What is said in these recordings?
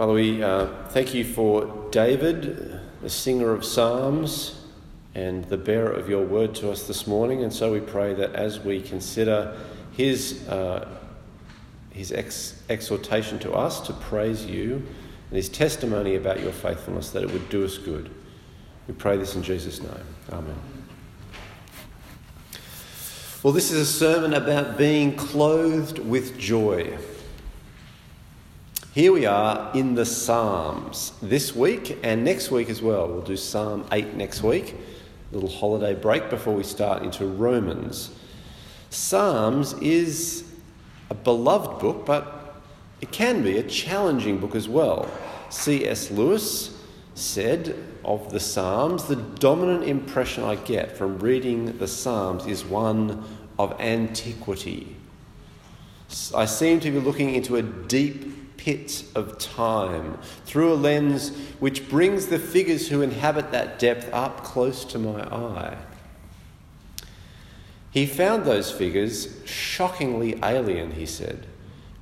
Father, we uh, thank you for David, the singer of Psalms, and the bearer of your word to us this morning. And so we pray that as we consider his, uh, his ex- exhortation to us to praise you and his testimony about your faithfulness, that it would do us good. We pray this in Jesus' name. Amen. Well, this is a sermon about being clothed with joy. Here we are in the Psalms this week and next week as well. We'll do Psalm 8 next week, a little holiday break before we start into Romans. Psalms is a beloved book, but it can be a challenging book as well. C.S. Lewis said of the Psalms, the dominant impression I get from reading the Psalms is one of antiquity. I seem to be looking into a deep pit of time through a lens which brings the figures who inhabit that depth up close to my eye. He found those figures shockingly alien, he said,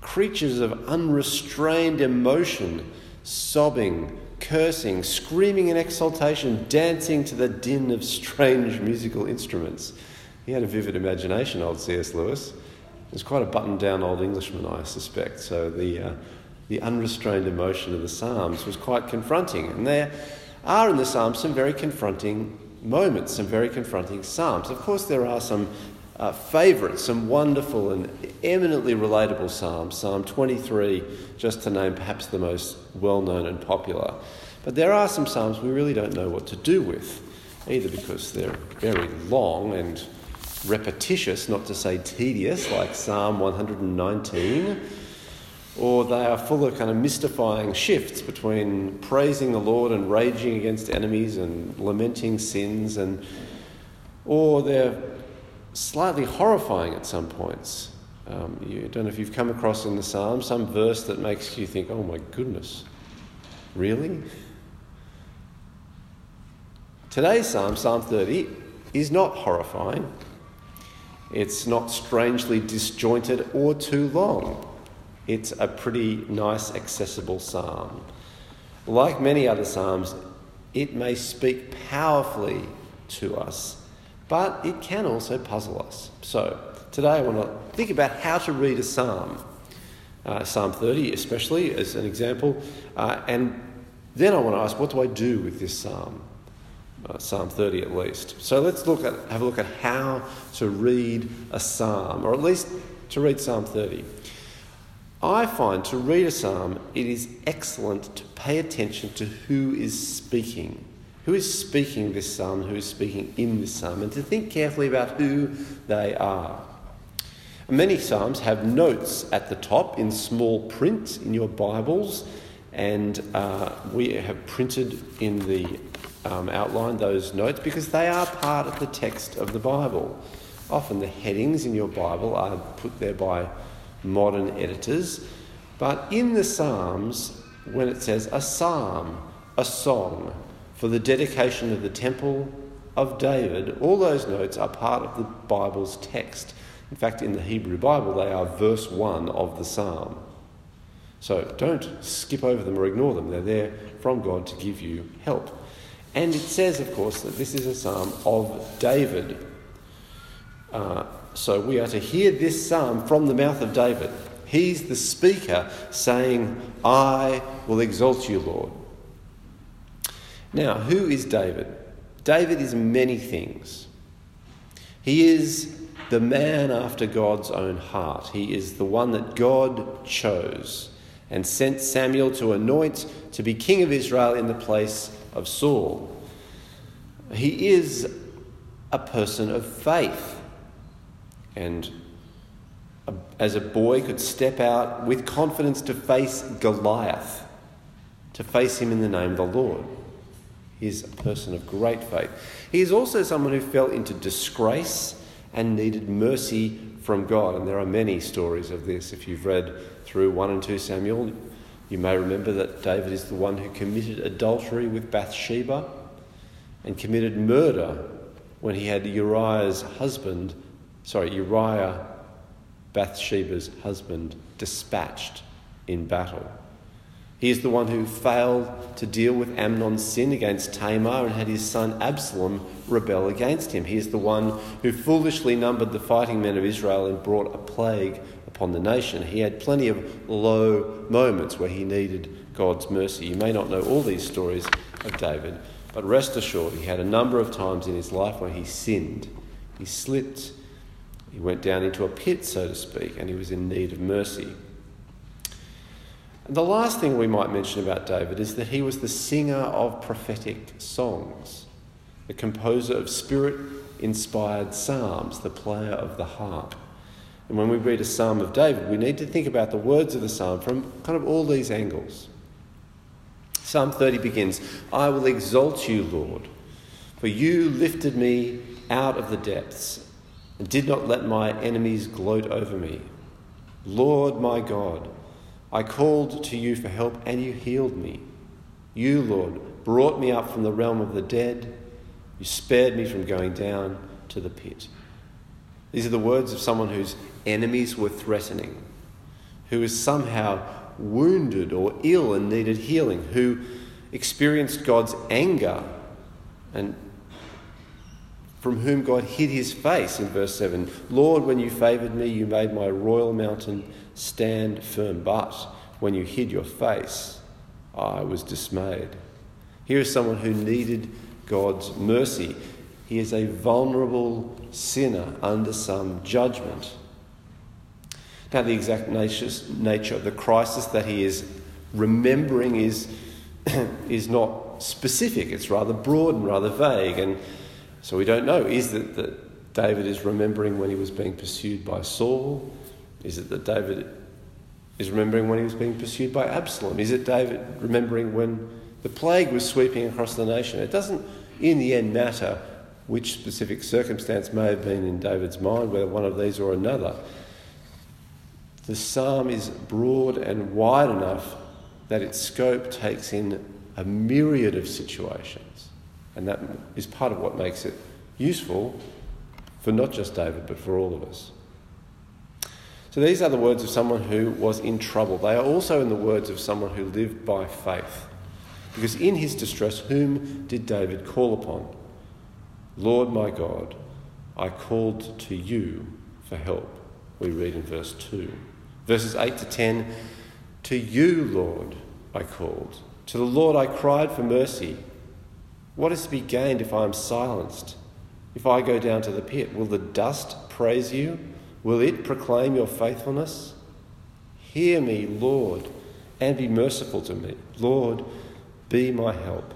creatures of unrestrained emotion, sobbing, cursing, screaming in exultation, dancing to the din of strange musical instruments. He had a vivid imagination, old C.S. Lewis. He was quite a buttoned down old Englishman, I suspect. So the, uh, the unrestrained emotion of the Psalms was quite confronting. And there are in the Psalms some very confronting moments, some very confronting Psalms. Of course, there are some uh, favourites, some wonderful and eminently relatable Psalms. Psalm 23, just to name perhaps the most well known and popular. But there are some Psalms we really don't know what to do with, either because they're very long and repetitious, not to say tedious, like Psalm 119 or they are full of kind of mystifying shifts between praising the Lord and raging against enemies and lamenting sins, and or they're slightly horrifying at some points. Um, you don't know if you've come across in the Psalms some verse that makes you think, "Oh my goodness, really?" Today's Psalm, Psalm 30, is not horrifying. It's not strangely disjointed or too long it's a pretty nice, accessible psalm. Like many other psalms, it may speak powerfully to us, but it can also puzzle us. So, today I want to think about how to read a psalm, uh, Psalm 30 especially as an example, uh, and then I want to ask, what do I do with this psalm? Uh, psalm 30 at least. So let's look at, have a look at how to read a psalm, or at least to read Psalm 30. I find to read a psalm, it is excellent to pay attention to who is speaking. Who is speaking this psalm, who is speaking in this psalm, and to think carefully about who they are. Many psalms have notes at the top in small print in your Bibles, and uh, we have printed in the um, outline those notes because they are part of the text of the Bible. Often the headings in your Bible are put there by modern editors. But in the Psalms, when it says a psalm, a song for the dedication of the temple of David, all those notes are part of the Bible's text. In fact, in the Hebrew Bible, they are verse 1 of the psalm. So don't skip over them or ignore them. They're there from God to give you help. And it says, of course, that this is a psalm of David. Uh, so we are to hear this psalm from the mouth of David. He's the speaker saying, I will exalt you, Lord. Now, who is David? David is many things. He is the man after God's own heart. He is the one that God chose and sent Samuel to anoint to be king of Israel in the place of Saul. He is a person of faith and as a boy could step out with confidence to face Goliath, to face him in the name of the Lord. He is a person of great faith. He is also someone who fell into disgrace and needed mercy from God. And there are many stories of this. If you've read through 1 and 2 Samuel, you may remember that David is the one who committed adultery with Bathsheba and committed murder when he had Uriah's husband sorry, Uriah, Bathsheba's husband, dispatched in battle. He is the one who failed to deal with Amnon's sin against Tamar and had his son Absalom rebel against him. He is the one who foolishly numbered the fighting men of Israel and brought a plague upon the nation. He had plenty of low moments where he needed God's mercy. You may not know all these stories of David, but rest assured, he had a number of times in his life when he sinned. He slipped, he went down into a pit, so to speak, and he was in need of mercy. And the last thing we might mention about David is that he was the singer of prophetic songs, the composer of spirit inspired psalms, the player of the harp. And when we read a psalm of David, we need to think about the words of the psalm from kind of all these angles. Psalm 30 begins I will exalt you, Lord, for you lifted me out of the depths and did not let my enemies gloat over me. Lord my God, I called to you for help and you healed me. You, Lord, brought me up from the realm of the dead. You spared me from going down to the pit. These are the words of someone whose enemies were threatening, who was somehow wounded or ill and needed healing, who experienced God's anger and from whom God hid his face in verse 7. Lord, when you favoured me, you made my royal mountain stand firm. But when you hid your face, I was dismayed. Here is someone who needed God's mercy. He is a vulnerable sinner under some judgment. Now, the exact nature of the crisis that he is remembering is, is not specific, it's rather broad and rather vague. And so we don't know. Is it that David is remembering when he was being pursued by Saul? Is it that David is remembering when he was being pursued by Absalom? Is it David remembering when the plague was sweeping across the nation? It doesn't, in the end, matter which specific circumstance may have been in David's mind, whether one of these or another. The psalm is broad and wide enough that its scope takes in a myriad of situations. And that is part of what makes it useful for not just David, but for all of us. So these are the words of someone who was in trouble. They are also in the words of someone who lived by faith. Because in his distress, whom did David call upon? Lord my God, I called to you for help. We read in verse 2. Verses 8 to 10 To you, Lord, I called. To the Lord I cried for mercy. What is to be gained if I am silenced? If I go down to the pit, will the dust praise you? Will it proclaim your faithfulness? Hear me, Lord, and be merciful to me. Lord, be my help.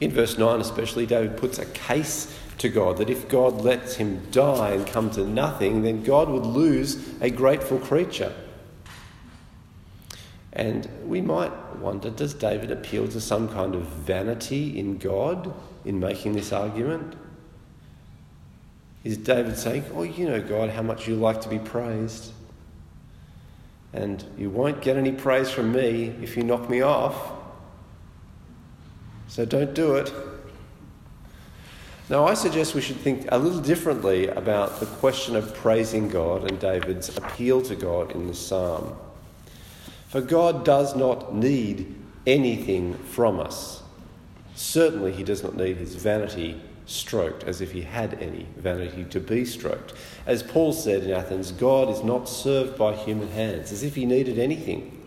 In verse 9, especially, David puts a case to God that if God lets him die and come to nothing, then God would lose a grateful creature. And we might wonder does David appeal to some kind of vanity in God in making this argument? Is David saying, Oh, you know, God, how much you like to be praised? And you won't get any praise from me if you knock me off. So don't do it. Now, I suggest we should think a little differently about the question of praising God and David's appeal to God in the psalm. For God does not need anything from us. Certainly, He does not need His vanity stroked, as if He had any vanity to be stroked. As Paul said in Athens, God is not served by human hands, as if He needed anything.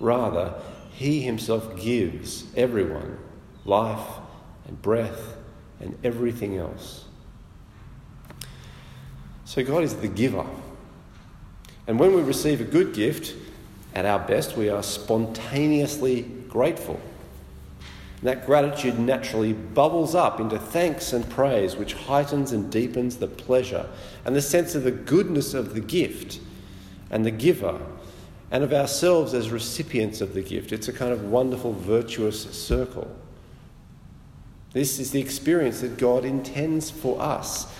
Rather, He Himself gives everyone life and breath and everything else. So, God is the giver. And when we receive a good gift, at our best, we are spontaneously grateful. And that gratitude naturally bubbles up into thanks and praise, which heightens and deepens the pleasure and the sense of the goodness of the gift and the giver and of ourselves as recipients of the gift. It's a kind of wonderful, virtuous circle. This is the experience that God intends for us.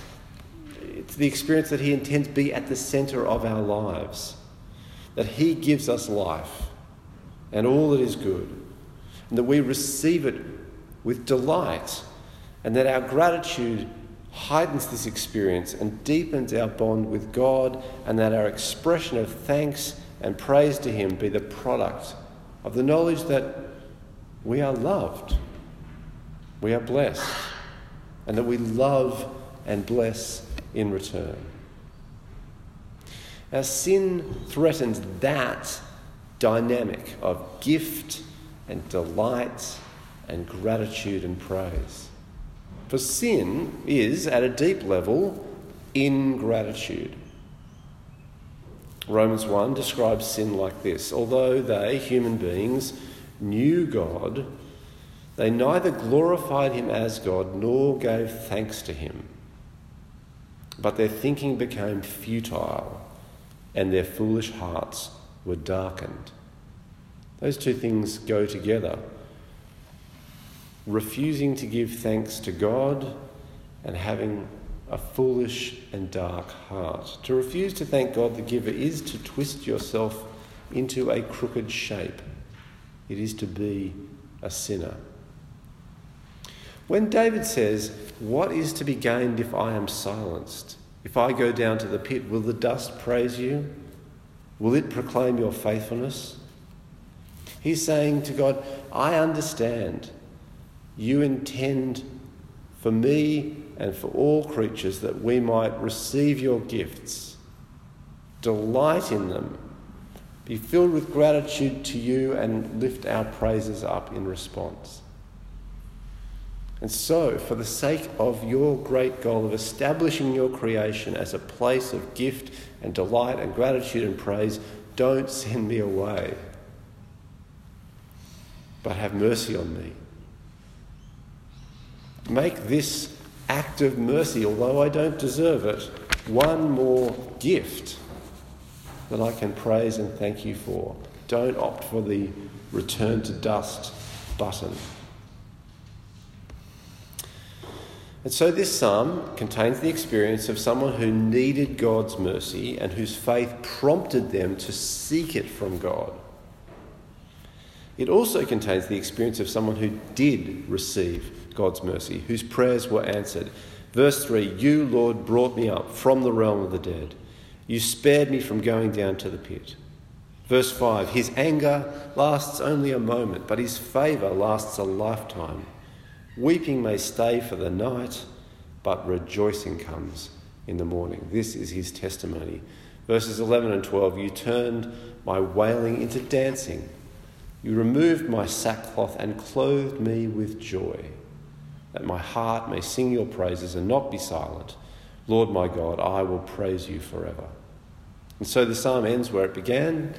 It's the experience that He intends be at the centre of our lives that He gives us life and all that is good, and that we receive it with delight, and that our gratitude heightens this experience and deepens our bond with God, and that our expression of thanks and praise to Him be the product of the knowledge that we are loved, we are blessed, and that we love and bless in return. Our sin threatens that dynamic of gift and delight and gratitude and praise. For sin is, at a deep level, ingratitude. Romans 1 describes sin like this Although they, human beings, knew God, they neither glorified him as God nor gave thanks to him. But their thinking became futile and their foolish hearts were darkened. Those two things go together. Refusing to give thanks to God and having a foolish and dark heart. To refuse to thank God the giver is to twist yourself into a crooked shape. It is to be a sinner. When David says, What is to be gained if I am silenced? If I go down to the pit, will the dust praise you? Will it proclaim your faithfulness? He's saying to God, I understand you intend for me and for all creatures that we might receive your gifts, delight in them, be filled with gratitude to you, and lift our praises up in response. And so, for the sake of your great goal of establishing your creation as a place of gift and delight and gratitude and praise, don't send me away, but have mercy on me. Make this act of mercy, although I don't deserve it, one more gift that I can praise and thank you for. Don't opt for the return to dust button. And so this psalm contains the experience of someone who needed God's mercy and whose faith prompted them to seek it from God. It also contains the experience of someone who did receive God's mercy, whose prayers were answered. Verse 3 You, Lord, brought me up from the realm of the dead. You spared me from going down to the pit. Verse 5 His anger lasts only a moment, but his favour lasts a lifetime. Weeping may stay for the night, but rejoicing comes in the morning. This is his testimony. Verses 11 and 12 You turned my wailing into dancing. You removed my sackcloth and clothed me with joy, that my heart may sing your praises and not be silent. Lord my God, I will praise you forever. And so the psalm ends where it began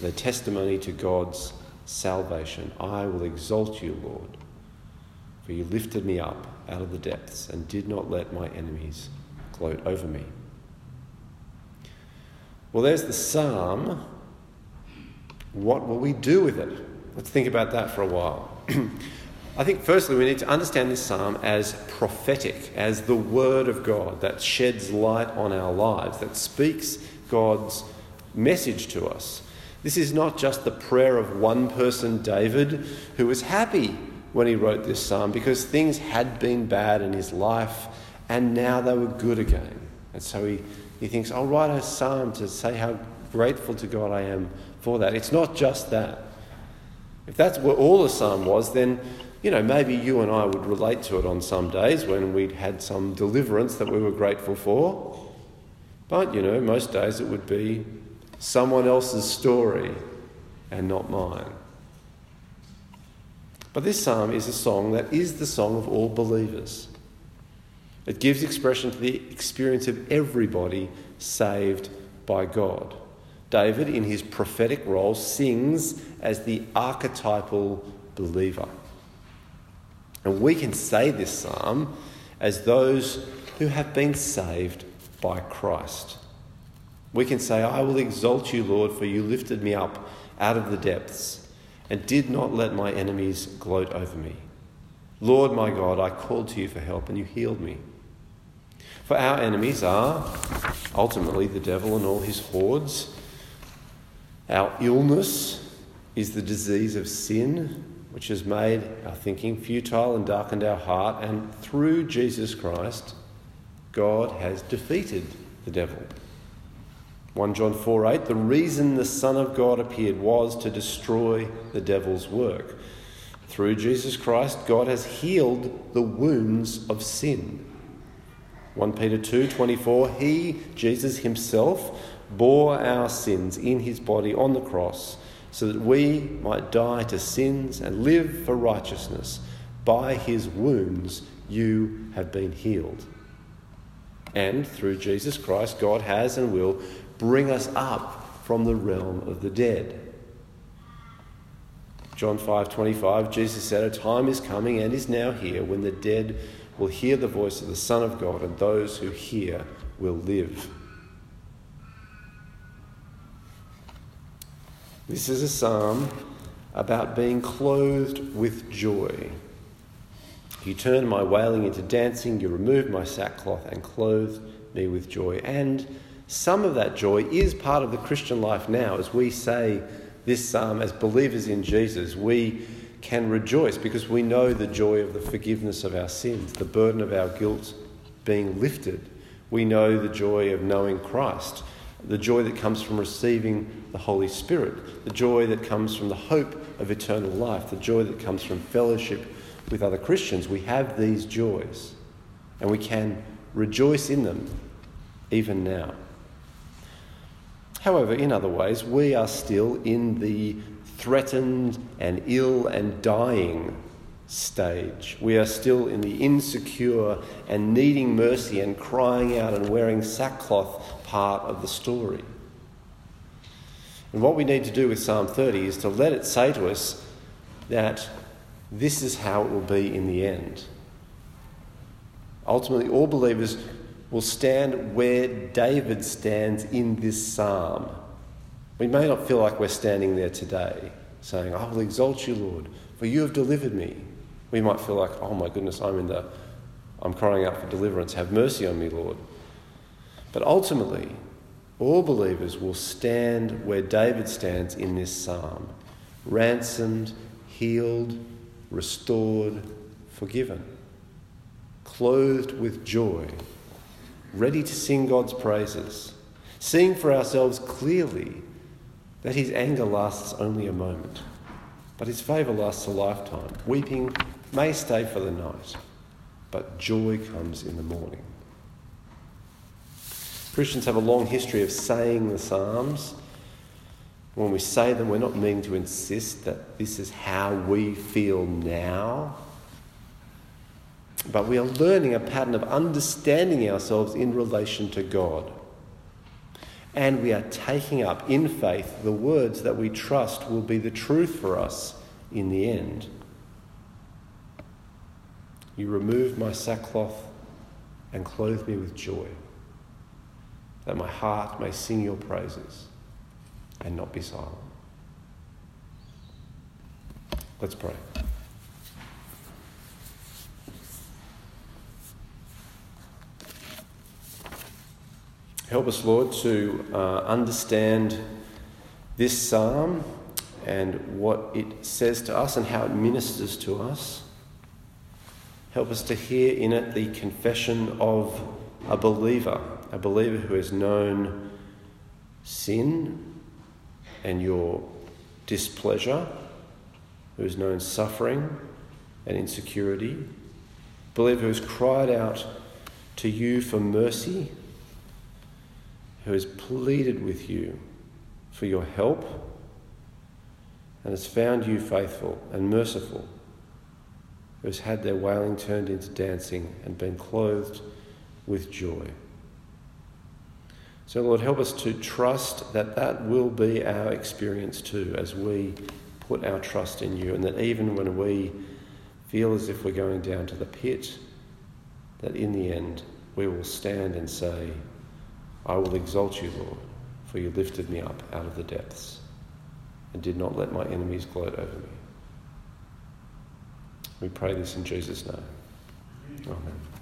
the testimony to God's salvation. I will exalt you, Lord for you lifted me up out of the depths and did not let my enemies gloat over me. Well, there's the psalm. What will we do with it? Let's think about that for a while. I think, firstly, we need to understand this psalm as prophetic, as the word of God that sheds light on our lives, that speaks God's message to us. This is not just the prayer of one person, David, who was happy when he wrote this psalm because things had been bad in his life and now they were good again. And so he, he thinks, I'll write a psalm to say how grateful to God I am for that. It's not just that. If that's what all the psalm was, then, you know, maybe you and I would relate to it on some days when we'd had some deliverance that we were grateful for. But, you know, most days it would be someone else's story and not mine. But this psalm is a song that is the song of all believers. It gives expression to the experience of everybody saved by God. David, in his prophetic role, sings as the archetypal believer. And we can say this psalm as those who have been saved by Christ. We can say, I will exalt you, Lord, for you lifted me up out of the depths and did not let my enemies gloat over me. Lord my God, I called to you for help and you healed me. For our enemies are ultimately the devil and all his hordes. Our illness is the disease of sin, which has made our thinking futile and darkened our heart. And through Jesus Christ, God has defeated the devil. 1 John 4 8, the reason the Son of God appeared was to destroy the devil's work. Through Jesus Christ, God has healed the wounds of sin. 1 Peter 2 24, He, Jesus Himself, bore our sins in His body on the cross so that we might die to sins and live for righteousness. By His wounds you have been healed. And through Jesus Christ, God has and will bring us up from the realm of the dead. John 5:25 Jesus said a time is coming and is now here when the dead will hear the voice of the Son of God and those who hear will live. This is a psalm about being clothed with joy. You turned my wailing into dancing, you removed my sackcloth and clothed me with joy. And some of that joy is part of the Christian life now. As we say this psalm as believers in Jesus, we can rejoice because we know the joy of the forgiveness of our sins, the burden of our guilt being lifted. We know the joy of knowing Christ, the joy that comes from receiving the Holy Spirit, the joy that comes from the hope of eternal life, the joy that comes from fellowship with other Christians. We have these joys and we can rejoice in them even now. However, in other ways, we are still in the threatened and ill and dying stage. We are still in the insecure and needing mercy and crying out and wearing sackcloth part of the story. And what we need to do with Psalm 30 is to let it say to us that this is how it will be in the end. Ultimately, all believers will stand where David stands in this psalm. We may not feel like we're standing there today saying, I will exalt you, Lord, for you have delivered me. We might feel like, oh my goodness, I'm in the, I'm crying out for deliverance. Have mercy on me, Lord. But ultimately, all believers will stand where David stands in this psalm ransomed, healed, restored, forgiven, clothed with joy ready to sing God's praises, seeing for ourselves clearly that his anger lasts only a moment, but his favour lasts a lifetime. Weeping may stay for the night, but joy comes in the morning. Christians have a long history of saying the Psalms. When we say them, we're not meaning to insist that this is how we feel now. But we are learning a pattern of understanding ourselves in relation to God. And we are taking up in faith the words that we trust will be the truth for us in the end. You remove my sackcloth and clothe me with joy, that my heart may sing your praises and not be silent. Let's pray. Help us, Lord, to uh, understand this psalm and what it says to us and how it ministers to us. Help us to hear in it the confession of a believer, a believer who has known sin and your displeasure, who has known suffering and insecurity, believer who has cried out to you for mercy who has pleaded with you for your help and has found you faithful and merciful, who has had their wailing turned into dancing and been clothed with joy. So, Lord, help us to trust that that will be our experience too as we put our trust in you, and that even when we feel as if we're going down to the pit, that in the end we will stand and say, I will exalt you, Lord, for you lifted me up out of the depths and did not let my enemies gloat over me. We pray this in Jesus' name. Amen.